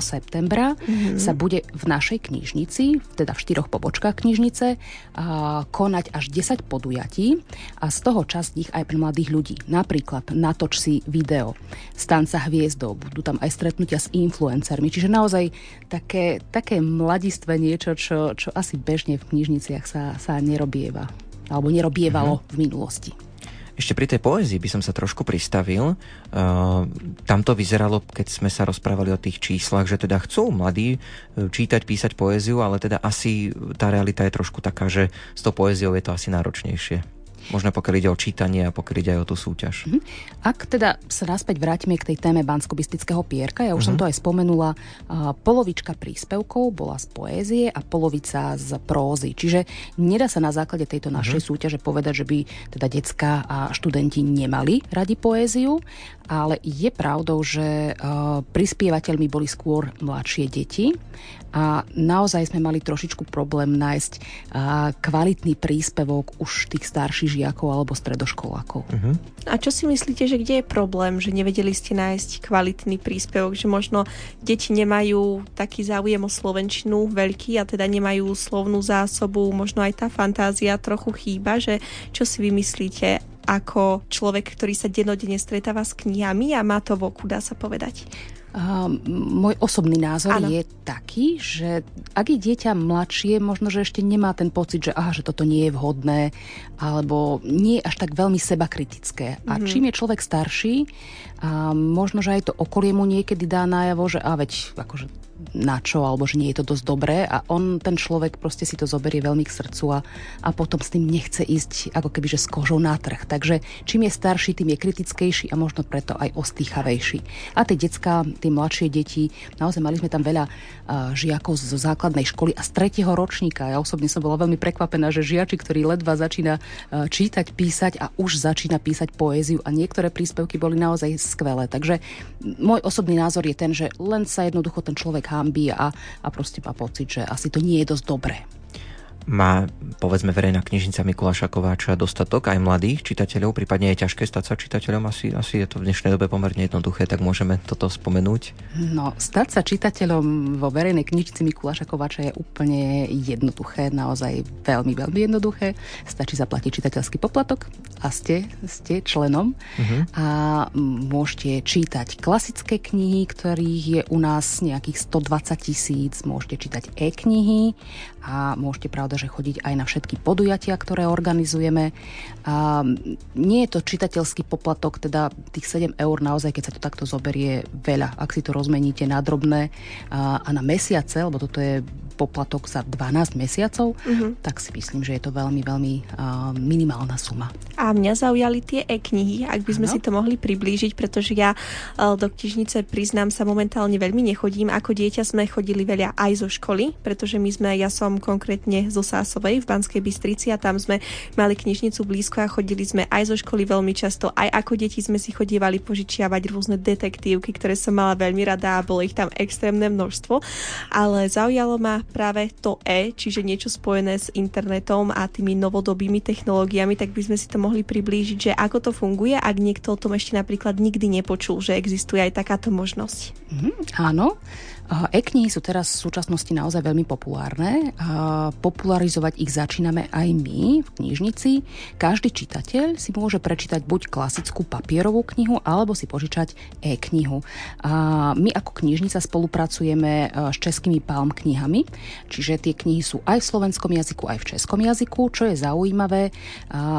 septembra uh-huh. sa bude v našej knižnici, teda v štyroch pobočkách knižnice, konať až 10 podujatí a z toho časť ich aj pre mladých ľudí. Napríklad natoč si video, stanca hviezdov, budú tam aj stretnutia s influencermi, čiže naozaj také, také mladistvé niečo, čo, čo asi bežne v knižniciach sa, sa nerobieva alebo nerobievalo uh-huh. v minulosti. Ešte pri tej poézii by som sa trošku pristavil. Uh, tam to vyzeralo, keď sme sa rozprávali o tých číslach, že teda chcú mladí uh, čítať, písať poéziu, ale teda asi tá realita je trošku taká, že s tou poéziou je to asi náročnejšie. Možno pokiaľ ide o čítanie a pokiaľ ide aj o tú súťaž. Mm-hmm. Ak teda sa naspäť vrátime k tej téme bansko pierka, ja už mm-hmm. som mhm. to aj spomenula, polovička príspevkov bola z poézie a polovica z prózy. Čiže nedá sa na základe tejto mhm. našej mm-hmm. súťaže povedať, že by teda decka a študenti nemali radi poéziu, ale je pravdou, že prispievateľmi boli skôr mladšie deti a naozaj sme mali trošičku problém nájsť kvalitný príspevok už tých starších žiakov alebo stredoškolákov. Uh-huh. A čo si myslíte, že kde je problém, že nevedeli ste nájsť kvalitný príspevok, že možno deti nemajú taký záujem o slovenčinu veľký a teda nemajú slovnú zásobu, možno aj tá fantázia trochu chýba, že čo si vymyslíte ako človek, ktorý sa denodene stretáva s knihami a má to v oku, dá sa povedať? Môj osobný názor ano. je taký, že ak je dieťa mladšie, možno, že ešte nemá ten pocit, že aha, že toto nie je vhodné, alebo nie je až tak veľmi seba kritické. A mm-hmm. čím je človek starší, a možno, že aj to okolie mu niekedy dá najavo, že a veď akože na čo, alebo že nie je to dosť dobré a on, ten človek proste si to zoberie veľmi k srdcu a, a potom s tým nechce ísť ako keby, že s kožou na trh. Takže čím je starší, tým je kritickejší a možno preto aj ostýchavejší. A tie decka, tie mladšie deti, naozaj mali sme tam veľa žiakov zo základnej školy a z tretieho ročníka. Ja osobne som bola veľmi prekvapená, že žiači, ktorý ledva začína uh, čítať, písať a už začína písať poéziu a niektoré príspevky boli naozaj skvelé. Takže môj osobný názor je ten, že len sa jednoducho ten človek hambí a, a proste má pocit, že asi to nie je dosť dobré. Má, povedzme, verejná knižnica Mikuláša Kováča dostatok aj mladých čitateľov, prípadne je ťažké stať sa čitateľom? Asi, asi je to v dnešnej dobe pomerne jednoduché, tak môžeme toto spomenúť? No, stať sa čitateľom vo verejnej knižnici Mikuláša Kováča je úplne jednoduché, naozaj veľmi, veľmi jednoduché. Stačí zaplatiť čitateľský poplatok a ste, ste členom uh-huh. a môžete čítať klasické knihy, ktorých je u nás nejakých 120 tisíc, môžete čítať e-knihy a môžete pravda, že chodiť aj na všetky podujatia, ktoré organizujeme. A nie je to čitateľský poplatok, teda tých 7 eur naozaj, keď sa to takto zoberie veľa, ak si to rozmeníte na drobné a, a na mesiace, lebo toto je poplatok za 12 mesiacov, uh-huh. tak si myslím, že je to veľmi, veľmi uh, minimálna suma. A mňa zaujali tie e-knihy, ak by sme ano. si to mohli priblížiť, pretože ja uh, do knižnice, priznám sa, momentálne veľmi nechodím. Ako dieťa sme chodili veľa aj zo školy, pretože my sme, ja som konkrétne zo Sásovej v Banskej Bystrici a tam sme mali knižnicu blízko a chodili sme aj zo školy veľmi často. Aj ako deti sme si chodievali požičiavať rôzne detektívky, ktoré som mala veľmi rada a bolo ich tam extrémne množstvo. Ale zaujalo ma práve to E, čiže niečo spojené s internetom a tými novodobými technológiami, tak by sme si to mohli priblížiť, že ako to funguje, ak niekto o tom ešte napríklad nikdy nepočul, že existuje aj takáto možnosť. Mm, áno. E-knihy sú teraz v súčasnosti naozaj veľmi populárne. Popularizovať ich začíname aj my v knižnici. Každý čitateľ si môže prečítať buď klasickú papierovú knihu, alebo si požičať e-knihu. My ako knižnica spolupracujeme e, s českými palm knihami, čiže tie knihy sú aj v slovenskom jazyku, aj v českom jazyku, čo je zaujímavé.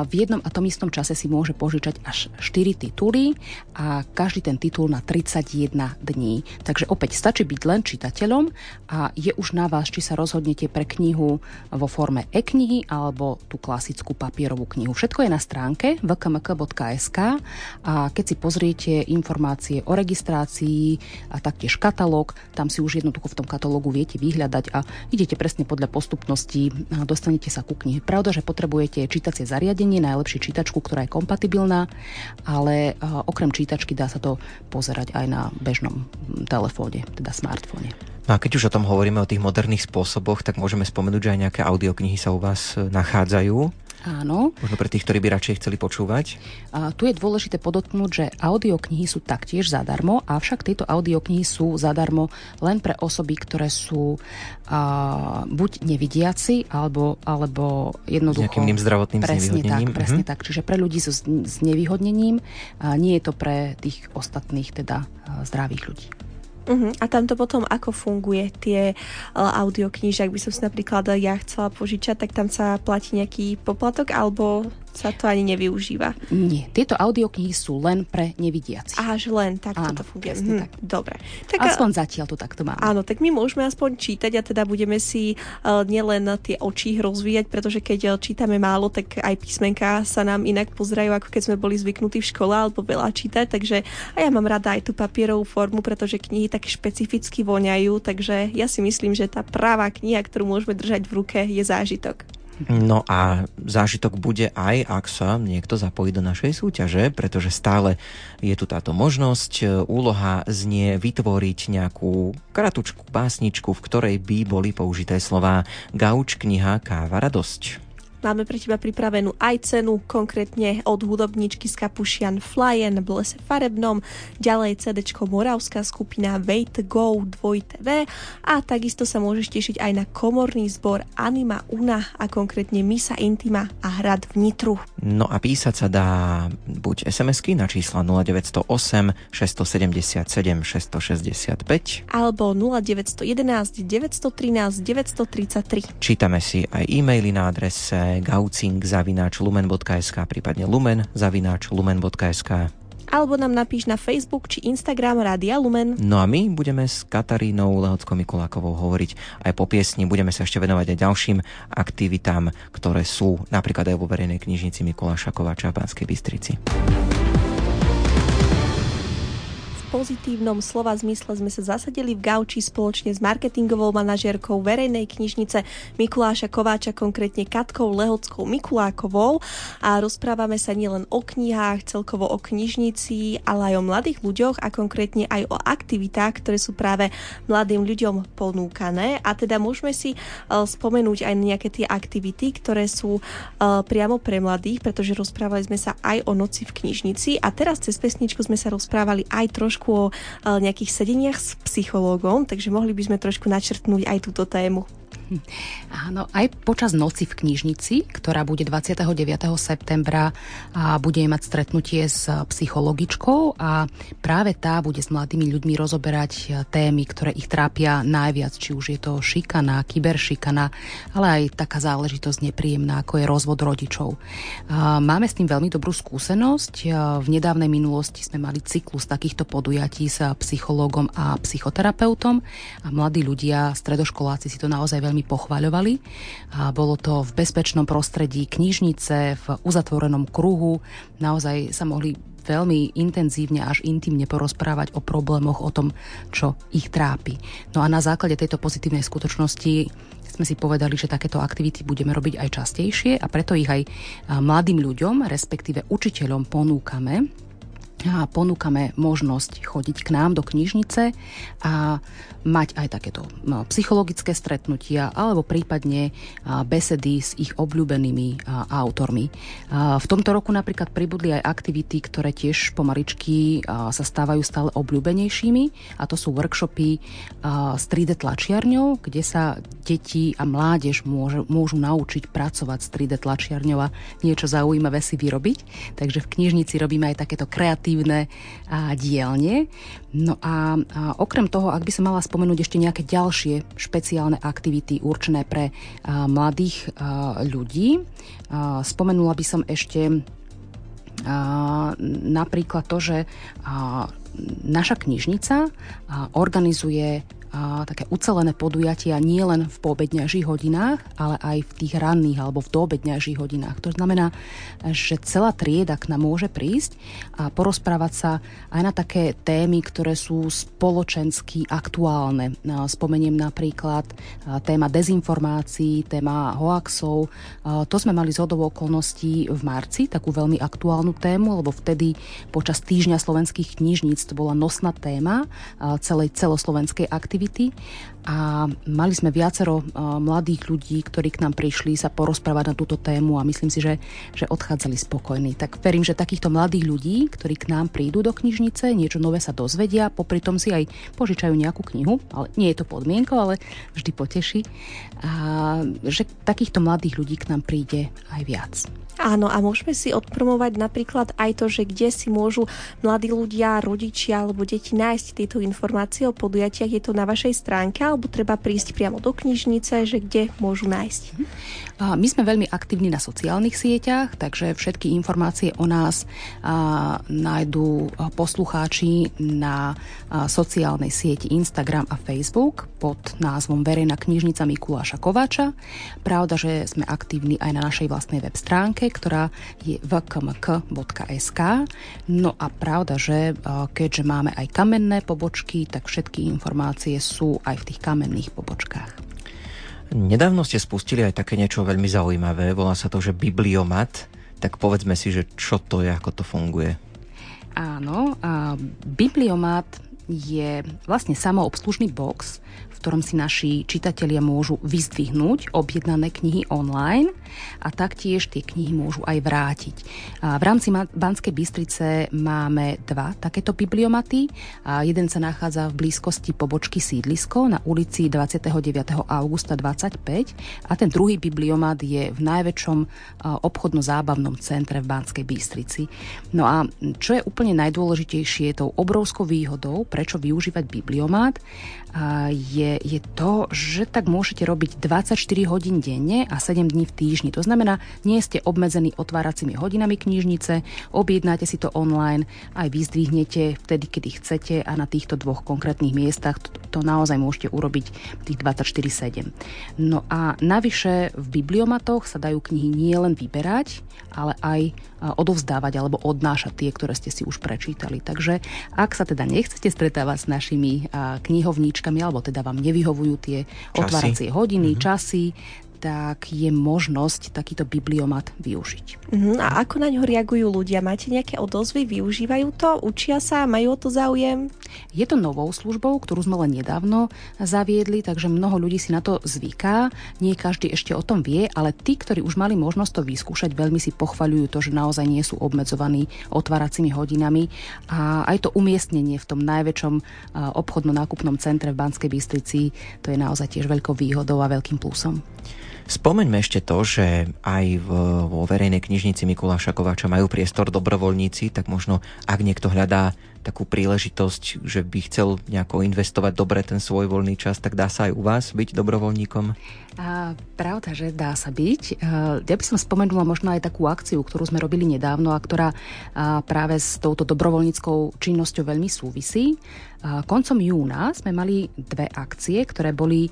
V jednom a tom istom čase si môže požičať až 4 tituly a každý ten titul na 31 dní. Takže opäť stačí byť len len čitateľom a je už na vás, či sa rozhodnete pre knihu vo forme e-knihy alebo tú klasickú papierovú knihu. Všetko je na stránke vkmk.sk a keď si pozriete informácie o registrácii a taktiež katalóg, tam si už jednoducho v tom katalógu viete vyhľadať a idete presne podľa postupnosti dostanete sa ku knihe. Pravda, že potrebujete čítacie zariadenie, najlepšie čítačku, ktorá je kompatibilná, ale okrem čítačky dá sa to pozerať aj na bežnom telefóne, teda smartfóne. No a keď už o tom hovoríme o tých moderných spôsoboch, tak môžeme spomenúť, že aj nejaké audioknihy sa u vás e, nachádzajú. Áno. Možno pre tých, ktorí by radšej chceli počúvať. A tu je dôležité podotknúť, že audioknihy sú taktiež zadarmo, avšak tieto audioknihy sú zadarmo len pre osoby, ktoré sú a, buď nevidiaci, alebo, alebo jednoducho... S nejakým iným zdravotným presne tak, presne mhm. tak. Čiže pre ľudí so, s nevýhodnením, a nie je to pre tých ostatných teda zdravých ľudí. Uh-huh. A tamto potom ako funguje tie uh, audioknižky, ak by som si napríklad ja chcela požičať, tak tam sa platí nejaký poplatok alebo sa to ani nevyužíva. Nie, tieto audioknihy sú len pre nevidiaci. Aha, že len tak to funguje. Hm, tak. Dobre. Tak, aspoň a... zatiaľ to takto máme. Áno, tak my môžeme aspoň čítať a teda budeme si uh, nielen tie oči rozvíjať, pretože keď uh, čítame málo, tak aj písmenka sa nám inak pozerajú, ako keď sme boli zvyknutí v škole alebo veľa čítať, takže a ja mám rada aj tú papierovú formu, pretože knihy tak špecificky voňajú, takže ja si myslím, že tá práva kniha, ktorú môžeme držať v ruke, je zážitok. No a zážitok bude aj, ak sa niekto zapojí do našej súťaže, pretože stále je tu táto možnosť. Úloha znie vytvoriť nejakú kratučku básničku, v ktorej by boli použité slová Gauč, kniha, káva, radosť. Máme pre teba pripravenú aj cenu, konkrétne od hudobničky z Kapušian Flyen v lese farebnom, ďalej CD Moravská skupina Wait Go 2TV a takisto sa môžeš tešiť aj na komorný zbor Anima Una a konkrétne Misa Intima a Hrad v Nitru. No a písať sa dá buď SMS-ky na čísla 0908 677 665 alebo 0911 913 933. Čítame si aj e-maily na adrese gaucing zavináč lumen.sk, prípadne lumen zavináč lumen.sk alebo nám napíš na Facebook či Instagram Rádia Lumen. No a my budeme s Katarínou Lehockou Mikulákovou hovoriť aj po piesni. Budeme sa ešte venovať aj ďalším aktivitám, ktoré sú napríklad aj vo verejnej knižnici Mikuláša Kováča v Banskej Bystrici pozitívnom slova zmysle sme sa zasadili v Gauči spoločne s marketingovou manažérkou verejnej knižnice Mikuláša Kováča, konkrétne Katkou Lehockou Mikulákovou. A rozprávame sa nielen o knihách, celkovo o knižnici, ale aj o mladých ľuďoch a konkrétne aj o aktivitách, ktoré sú práve mladým ľuďom ponúkané. A teda môžeme si uh, spomenúť aj nejaké tie aktivity, ktoré sú uh, priamo pre mladých, pretože rozprávali sme sa aj o noci v knižnici. A teraz cez pesničku sme sa rozprávali aj trošku trošku o nejakých sedeniach s psychológom, takže mohli by sme trošku načrtnúť aj túto tému. [laughs] Áno, aj počas noci v knižnici, ktorá bude 29. septembra, a budeme mať stretnutie s psychologičkou a práve tá bude s mladými ľuďmi rozoberať e, témy, ktoré ich trápia najviac, či už je to šikana, kyberšikana, ale aj taká záležitosť nepríjemná, ako je rozvod rodičov. Máme s tým veľmi dobrú skúsenosť. E, v nedávnej minulosti sme mali cyklus takýchto podujatí s psychológom a psychoterapeutom a mladí ľudia, stredoškoláci si to naozaj veľmi pochvaľovali. A bolo to v bezpečnom prostredí knižnice, v uzatvorenom kruhu. Naozaj sa mohli veľmi intenzívne až intimne porozprávať o problémoch, o tom, čo ich trápi. No a na základe tejto pozitívnej skutočnosti sme si povedali, že takéto aktivity budeme robiť aj častejšie a preto ich aj mladým ľuďom, respektíve učiteľom ponúkame a ponúkame možnosť chodiť k nám do knižnice a mať aj takéto psychologické stretnutia alebo prípadne besedy s ich obľúbenými autormi. V tomto roku napríklad pribudli aj aktivity, ktoré tiež pomaličky sa stávajú stále obľúbenejšími a to sú workshopy s 3D tlačiarňou, kde sa deti a mládež môžu, môžu naučiť pracovať s 3D tlačiarňou a niečo zaujímavé si vyrobiť. Takže v knižnici robíme aj takéto kreatívne dielne. No a, a okrem toho, ak by som mala spomenúť ešte nejaké ďalšie špeciálne aktivity určené pre a, mladých a, ľudí, a, spomenula by som ešte napríklad to, že naša knižnica také ucelené podujatia nie len v poobedňajších hodinách, ale aj v tých ranných alebo v doobedňajších hodinách. To znamená, že celá trieda k nám môže prísť a porozprávať sa aj na také témy, ktoré sú spoločensky aktuálne. Spomeniem napríklad téma dezinformácií, téma hoaxov. To sme mali z okolností v marci, takú veľmi aktuálnu tému, lebo vtedy počas týždňa slovenských knižníc to bola nosná téma celej celoslovenskej aktivity भी थी। A mali sme viacero mladých ľudí, ktorí k nám prišli sa porozprávať na túto tému a myslím si, že, že odchádzali spokojní. Tak verím, že takýchto mladých ľudí, ktorí k nám prídu do knižnice, niečo nové sa dozvedia, popri tom si aj požičajú nejakú knihu, ale nie je to podmienko, ale vždy poteší, a že takýchto mladých ľudí k nám príde aj viac. Áno, a môžeme si odpromovať napríklad aj to, že kde si môžu mladí ľudia, rodičia alebo deti nájsť tieto informácie o podujatiach. Je to na vašej stránke alebo treba prísť priamo do knižnice, že kde môžu nájsť? My sme veľmi aktívni na sociálnych sieťach, takže všetky informácie o nás nájdú poslucháči na sociálnej sieti Instagram a Facebook pod názvom Verejná knižnica Mikuláša Kováča. Pravda, že sme aktívni aj na našej vlastnej web stránke, ktorá je vkmk.sk. No a pravda, že keďže máme aj kamenné pobočky, tak všetky informácie sú aj v tých kamenných pobočkách. Nedávno ste spustili aj také niečo veľmi zaujímavé, volá sa to, že bibliomat. Tak povedzme si, že čo to je, ako to funguje. Áno, a bibliomat je vlastne samoobslužný box, ktorom si naši čitatelia môžu vyzdvihnúť objednané knihy online a taktiež tie knihy môžu aj vrátiť. V rámci Banskej Bystrice máme dva takéto bibliomaty. Jeden sa nachádza v blízkosti pobočky Sídlisko na ulici 29. augusta 25 a ten druhý bibliomat je v najväčšom obchodno-zábavnom centre v Banskej Bystrici. No a čo je úplne najdôležitejšie, tou obrovskou výhodou, prečo využívať bibliomat, je, je to, že tak môžete robiť 24 hodín denne a 7 dní v týždni. To znamená, nie ste obmedzení otváracími hodinami knižnice, objednáte si to online, aj vyzdvihnete vtedy, kedy chcete a na týchto dvoch konkrétnych miestach to, to naozaj môžete urobiť tých 24-7. No a navyše v bibliomatoch sa dajú knihy nie len vyberať, ale aj odovzdávať alebo odnášať tie, ktoré ste si už prečítali. Takže ak sa teda nechcete stretávať s našimi knihovníčkami, alebo teda vám nevyhovujú tie časy. otváracie hodiny, mm-hmm. časy, tak je možnosť takýto bibliomat využiť. Uh-huh. A ako na ňo reagujú ľudia? Máte nejaké odozvy? Využívajú to? Učia sa? Majú o to záujem? Je to novou službou, ktorú sme len nedávno zaviedli, takže mnoho ľudí si na to zvyká. Nie každý ešte o tom vie, ale tí, ktorí už mali možnosť to vyskúšať, veľmi si pochvaľujú to, že naozaj nie sú obmedzovaní otváracími hodinami a aj to umiestnenie v tom najväčšom obchodno-nákupnom centre v Banskej Bystrici, to je naozaj tiež veľkou výhodou a veľkým plusom. Spomeňme ešte to, že aj v, vo verejnej knižnici Mikuláša Kováča majú priestor dobrovoľníci, tak možno ak niekto hľadá takú príležitosť, že by chcel nejako investovať dobre ten svoj voľný čas, tak dá sa aj u vás byť dobrovoľníkom? A, pravda, že dá sa byť. Ja by som spomenula možno aj takú akciu, ktorú sme robili nedávno a ktorá práve s touto dobrovoľníckou činnosťou veľmi súvisí. Koncom júna sme mali dve akcie, ktoré boli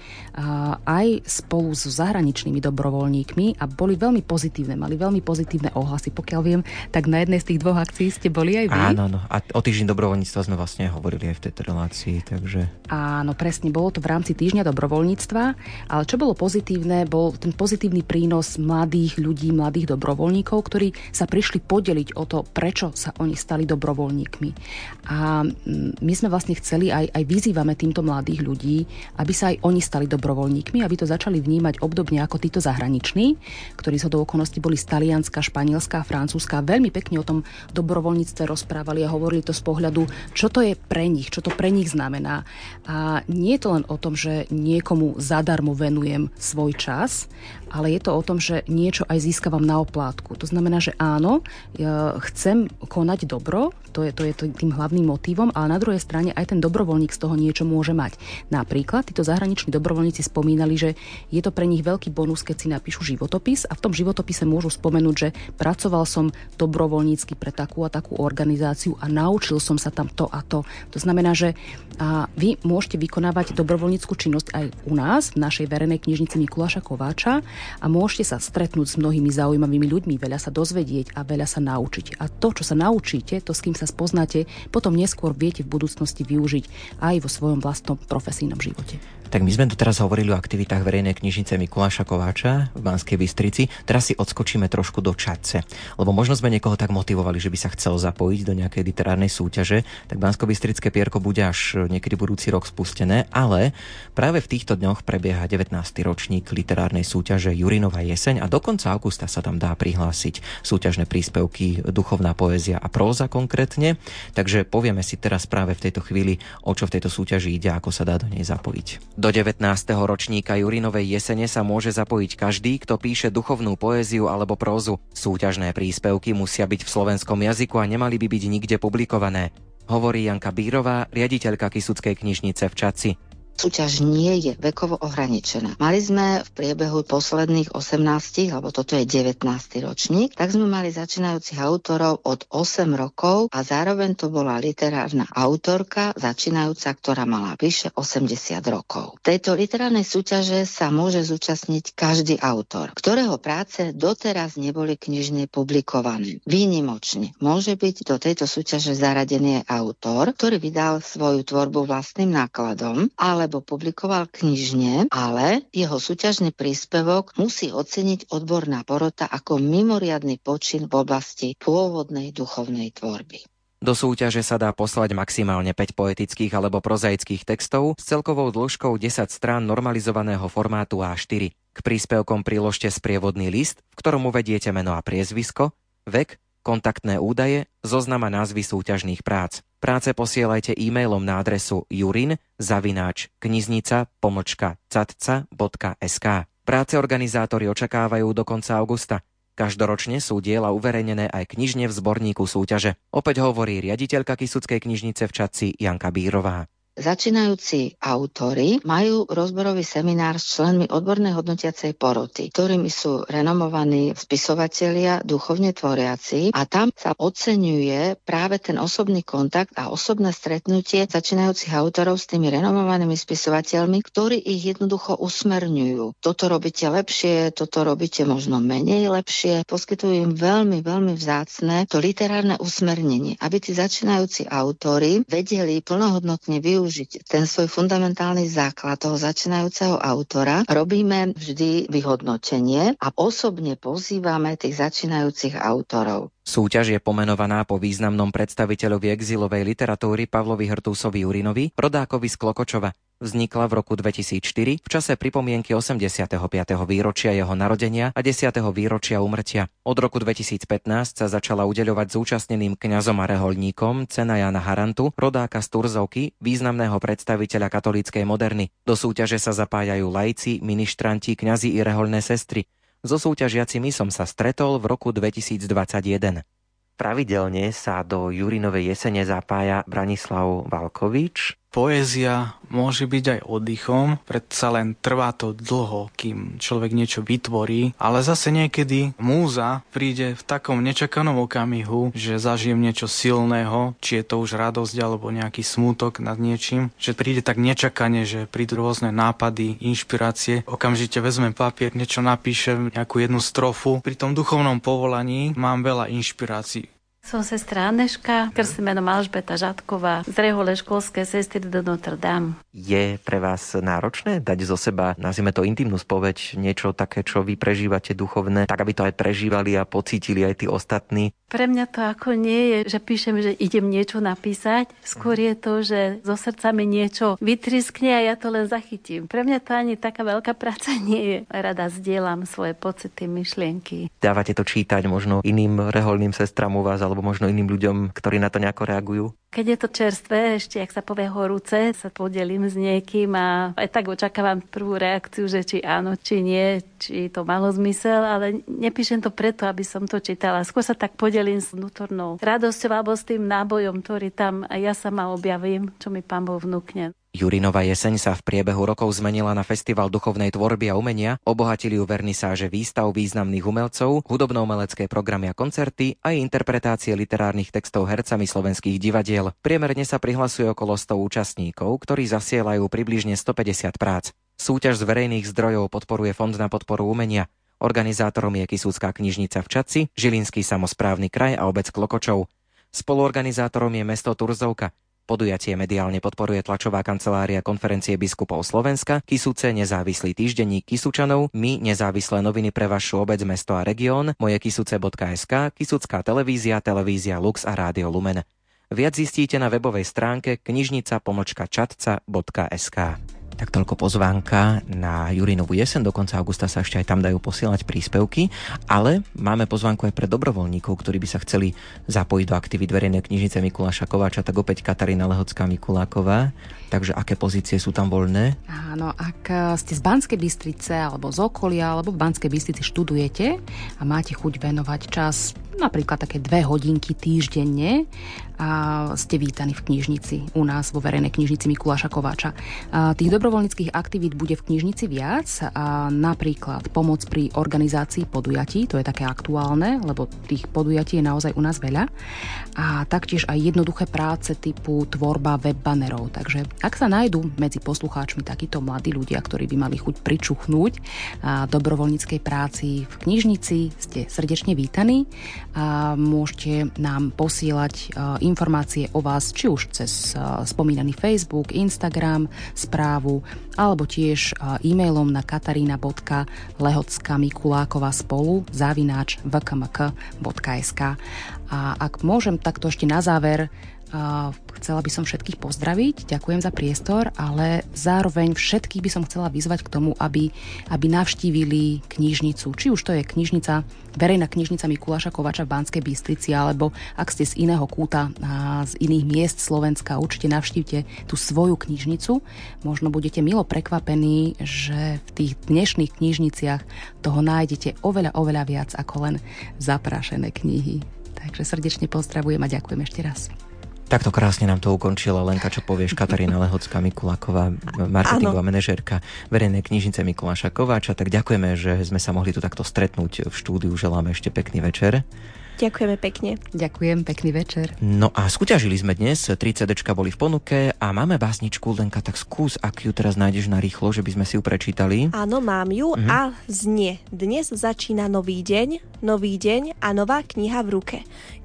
aj spolu s zahraničnými dobrovoľníkmi a boli veľmi pozitívne, mali veľmi pozitívne ohlasy. Pokiaľ viem, tak na jednej z tých dvoch akcií ste boli aj vy. Áno, no. a o týždeň dobrovoľníctva sme vlastne hovorili aj v tejto relácii, takže... Áno, presne, bolo to v rámci týždňa dobrovoľníctva, ale čo bolo pozitívne, bol ten pozitívny prínos mladých ľudí, mladých dobrovoľníkov, ktorí sa prišli podeliť o to, prečo sa oni stali dobrovoľníkmi. A mm, my sme vlastne chceli, aj, aj vyzývame týmto mladých ľudí, aby sa aj oni stali dobrovoľníkmi, aby to začali vnímať obdobne ako títo zahraniční, ktorí z do okolností boli z Talianska, Španielska, Francúzska. Veľmi pekne o tom dobrovoľníctve rozprávali a hovorili to z pohľadu, čo to je pre nich, čo to pre nich znamená. A nie je to len o tom, že niekomu zadarmo venujem svoj čas, ale je to o tom, že niečo aj získavam na oplátku. To znamená, že áno, ja chcem konať dobro, to je, to je tým hlavným motívom, ale na druhej strane aj ten dobrovoľník z toho niečo môže mať. Napríklad títo zahraniční dobrovoľníci spomínali, že je to pre nich veľký bonus, keď si napíšu životopis a v tom životopise môžu spomenúť, že pracoval som dobrovoľnícky pre takú a takú organizáciu a naučil som sa tam to a to. To znamená, že a vy môžete vykonávať dobrovoľníckú činnosť aj u nás, v našej verejnej knižnici Mikuláša Kováča a môžete sa stretnúť s mnohými zaujímavými ľuďmi, veľa sa dozvedieť a veľa sa naučiť. A to, čo sa naučíte, to, s kým sa spoznáte, potom neskôr viete v budúcnosti využiť aj vo svojom vlastnom profesijnom živote. Tak my sme tu teraz hovorili o aktivitách verejnej knižnice Mikuláša Kováča v Banskej Bystrici. Teraz si odskočíme trošku do Čadce, lebo možno sme niekoho tak motivovali, že by sa chcel zapojiť do nejakej literárnej súťaže, tak bansko bystrické pierko bude až niekedy budúci rok spustené, ale práve v týchto dňoch prebieha 19. ročník literárnej súťaže Jurinová jeseň a do konca augusta sa tam dá prihlásiť súťažné príspevky duchovná poézia a próza konkrétne. Takže povieme si teraz práve v tejto chvíli, o čo v tejto súťaži ide, ako sa dá do nej zapojiť. Do 19. ročníka Jurinovej jesene sa môže zapojiť každý, kto píše duchovnú poéziu alebo prózu. Súťažné príspevky musia byť v slovenskom jazyku a nemali by byť nikde publikované. Hovorí Janka Bírová, riaditeľka Kisuckej knižnice v Čaci. Súťaž nie je vekovo ohraničená. Mali sme v priebehu posledných 18, alebo toto je 19. ročník, tak sme mali začínajúcich autorov od 8 rokov a zároveň to bola literárna autorka začínajúca, ktorá mala vyše 80 rokov. Tejto literárnej súťaže sa môže zúčastniť každý autor, ktorého práce doteraz neboli knižne publikované. Výnimočne môže byť do tejto súťaže zaradený autor, ktorý vydal svoju tvorbu vlastným nákladom, ale alebo publikoval knižne, ale jeho súťažný príspevok musí oceniť odborná porota ako mimoriadný počin v oblasti pôvodnej duchovnej tvorby. Do súťaže sa dá poslať maximálne 5 poetických alebo prozaických textov s celkovou dĺžkou 10 strán normalizovaného formátu A4. K príspevkom priložte sprievodný list, v ktorom uvediete meno a priezvisko, vek, kontaktné údaje, zoznama názvy súťažných prác. Práce posielajte e-mailom na adresu jurin zavináč knižnica pomočka catca.sk. Práce organizátori očakávajú do konca augusta. Každoročne sú diela uverejnené aj knižne v zborníku súťaže. Opäť hovorí riaditeľka Kisuckej knižnice v Čadci Janka Bírová. Začínajúci autory majú rozborový seminár s členmi odbornej hodnotiacej poroty, ktorými sú renomovaní spisovatelia, duchovne tvoriaci a tam sa oceňuje práve ten osobný kontakt a osobné stretnutie začínajúcich autorov s tými renomovanými spisovateľmi, ktorí ich jednoducho usmerňujú. Toto robíte lepšie, toto robíte možno menej lepšie. Poskytujú im veľmi, veľmi vzácne to literárne usmernenie, aby tí začínajúci autory vedeli plnohodnotne využiť využiť ten svoj fundamentálny základ toho začínajúceho autora, robíme vždy vyhodnotenie a osobne pozývame tých začínajúcich autorov. Súťaž je pomenovaná po významnom predstaviteľovi exilovej literatúry Pavlovi Hrtúsovi Urinovi, rodákovi z Klokočova. Vznikla v roku 2004 v čase pripomienky 85. výročia jeho narodenia a 10. výročia umrtia. Od roku 2015 sa začala udeľovať zúčastneným kňazom a reholníkom cena Jana Harantu, rodáka z Turzovky, významného predstaviteľa katolíckej moderny. Do súťaže sa zapájajú lajci, ministranti, kňazi i reholné sestry. So súťažiacimi som sa stretol v roku 2021. Pravidelne sa do Jurinovej jesene zapája Branislav Valkovič, Poézia môže byť aj oddychom, predsa len trvá to dlho, kým človek niečo vytvorí, ale zase niekedy múza príde v takom nečakanom okamihu, že zažijem niečo silného, či je to už radosť alebo nejaký smútok nad niečím, že príde tak nečakane, že prídu rôzne nápady, inšpirácie, okamžite vezmem papier, niečo napíšem, nejakú jednu strofu. Pri tom duchovnom povolaní mám veľa inšpirácií. Som sestra Aneška, krstné meno Alžbeta Žatková, z rehole školské sestry do Notre Dame. Je pre vás náročné dať zo seba, nazvime to intimnú spoveď, niečo také, čo vy prežívate duchovné, tak aby to aj prežívali a pocítili aj tí ostatní? Pre mňa to ako nie je, že píšem, že idem niečo napísať. Skôr je to, že zo srdca mi niečo vytriskne a ja to len zachytím. Pre mňa to ani taká veľká [laughs] práca nie je. Rada zdieľam svoje pocity, myšlienky. Dávate to čítať možno iným reholným sestram u vás, alebo možno iným ľuďom, ktorí na to nejako reagujú? Keď je to čerstvé, ešte ak sa povie horúce, sa podelím s niekým a aj tak očakávam prvú reakciu, že či áno, či nie, či to malo zmysel, ale nepíšem to preto, aby som to čítala. Skôr sa tak podelím s vnútornou radosťou alebo s tým nábojom, ktorý tam aj ja sama objavím, čo mi pán Boh vnúkne. Jurinova jeseň sa v priebehu rokov zmenila na festival duchovnej tvorby a umenia, obohatili ju vernisáže výstav významných umelcov, hudobno-umelecké programy a koncerty a interpretácie literárnych textov hercami slovenských divadiel. Priemerne sa prihlasuje okolo 100 účastníkov, ktorí zasielajú približne 150 prác. Súťaž z verejných zdrojov podporuje Fond na podporu umenia. Organizátorom je Kisúcká knižnica v Čaci, Žilinský samozprávny kraj a obec Klokočov. Spoluorganizátorom je mesto Turzovka. Podujatie mediálne podporuje tlačová kancelária konferencie biskupov Slovenska, Kisúce nezávislý týždenník Kisúčanov, My nezávislé noviny pre vašu obec, mesto a región, moje kisúce.sk, Kisúcká televízia, televízia Lux a Rádio Lumen. Viac zistíte na webovej stránke knižnica pomočka čatca.sk. Tak toľko pozvánka na Jurinovú jesen, do konca augusta sa ešte aj tam dajú posielať príspevky, ale máme pozvánku aj pre dobrovoľníkov, ktorí by sa chceli zapojiť do aktivít verejnej knižnice Mikuláša Kováča, tak opäť Katarína Lehocká Mikuláková. Takže aké pozície sú tam voľné? Áno, ak eh, ste z Banskej Bystrice alebo z okolia, alebo v Banskej Bystrici študujete a máte chuť venovať čas napríklad také dve hodinky týždenne a ste vítaní v knižnici u nás vo verejnej knižnici Mikuláša Kováča. A tých dobrovoľníckých aktivít bude v knižnici viac, a napríklad pomoc pri organizácii podujatí, to je také aktuálne, lebo tých podujatí je naozaj u nás veľa. A taktiež aj jednoduché práce typu tvorba web bannerov. Takže ak sa nájdú medzi poslucháčmi takíto mladí ľudia, ktorí by mali chuť pričuchnúť dobrovoľníckej práci v knižnici, ste srdečne vítaní a môžete nám posielať e, informácie o vás, či už cez e, spomínaný Facebook, Instagram, správu, alebo tiež e, e-mailom na katarína.lehocka spolu zavináč vkmk.sk. A ak môžem takto ešte na záver Chcela by som všetkých pozdraviť, ďakujem za priestor, ale zároveň všetkých by som chcela vyzvať k tomu, aby, aby navštívili knižnicu. Či už to je knižnica, verejná knižnica Mikuláša Kovača v Banskej Bystrici, alebo ak ste z iného kúta, a z iných miest Slovenska, určite navštívte tú svoju knižnicu. Možno budete milo prekvapení, že v tých dnešných knižniciach toho nájdete oveľa, oveľa viac ako len zaprášené knihy. Takže srdečne pozdravujem a ďakujem ešte raz. Takto krásne nám to ukončila Lenka, čo povieš, Katarína Lehocká Mikulaková, marketingová ano. manažérka verejnej knižnice Mikuláša Kováča. Tak ďakujeme, že sme sa mohli tu takto stretnúť v štúdiu. Želáme ešte pekný večer. Ďakujeme pekne. Ďakujem, pekný večer. No a skúťažili sme dnes, 3 CD boli v ponuke a máme básničku, Lenka, tak skús, ak ju teraz nájdeš na rýchlo, že by sme si ju prečítali. Áno, mám ju mhm. a znie. Dnes začína nový deň, nový deň a nová kniha v ruke.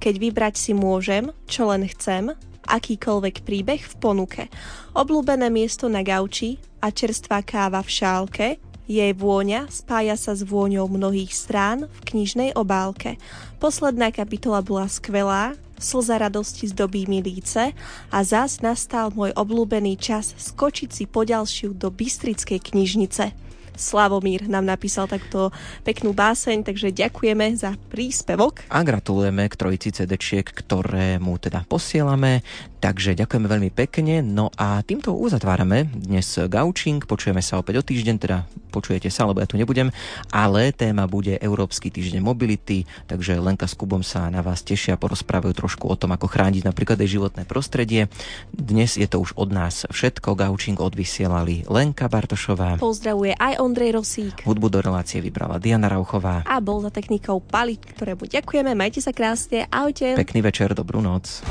Keď vybrať si môžem, čo len chcem, akýkoľvek príbeh v ponuke. Obľúbené miesto na gauči a čerstvá káva v šálke, jej vôňa spája sa s vôňou mnohých strán v knižnej obálke. Posledná kapitola bola skvelá, slza radosti zdobí mi líce a zás nastal môj obľúbený čas skočiť si poďalšiu do Bystrickej knižnice. Slavomír nám napísal takto peknú báseň, takže ďakujeme za príspevok. A gratulujeme k trojici cd ktoré mu teda posielame. Takže ďakujeme veľmi pekne. No a týmto uzatvárame dnes Gaučing. Počujeme sa opäť o týždeň, teda počujete sa, lebo ja tu nebudem. Ale téma bude Európsky týždeň mobility, takže Lenka s Kubom sa na vás tešia, porozprávajú trošku o tom, ako chrániť napríklad aj životné prostredie. Dnes je to už od nás všetko. Gaučing odvysielali Lenka Bartošová. Pozdravuje aj on Ondrej Rosík. Hudbu do relácie vybrala Diana Rauchová. A bol za technikou Pali, ktorému ďakujeme. Majte sa krásne. Ahojte. Pekný večer, dobrú noc.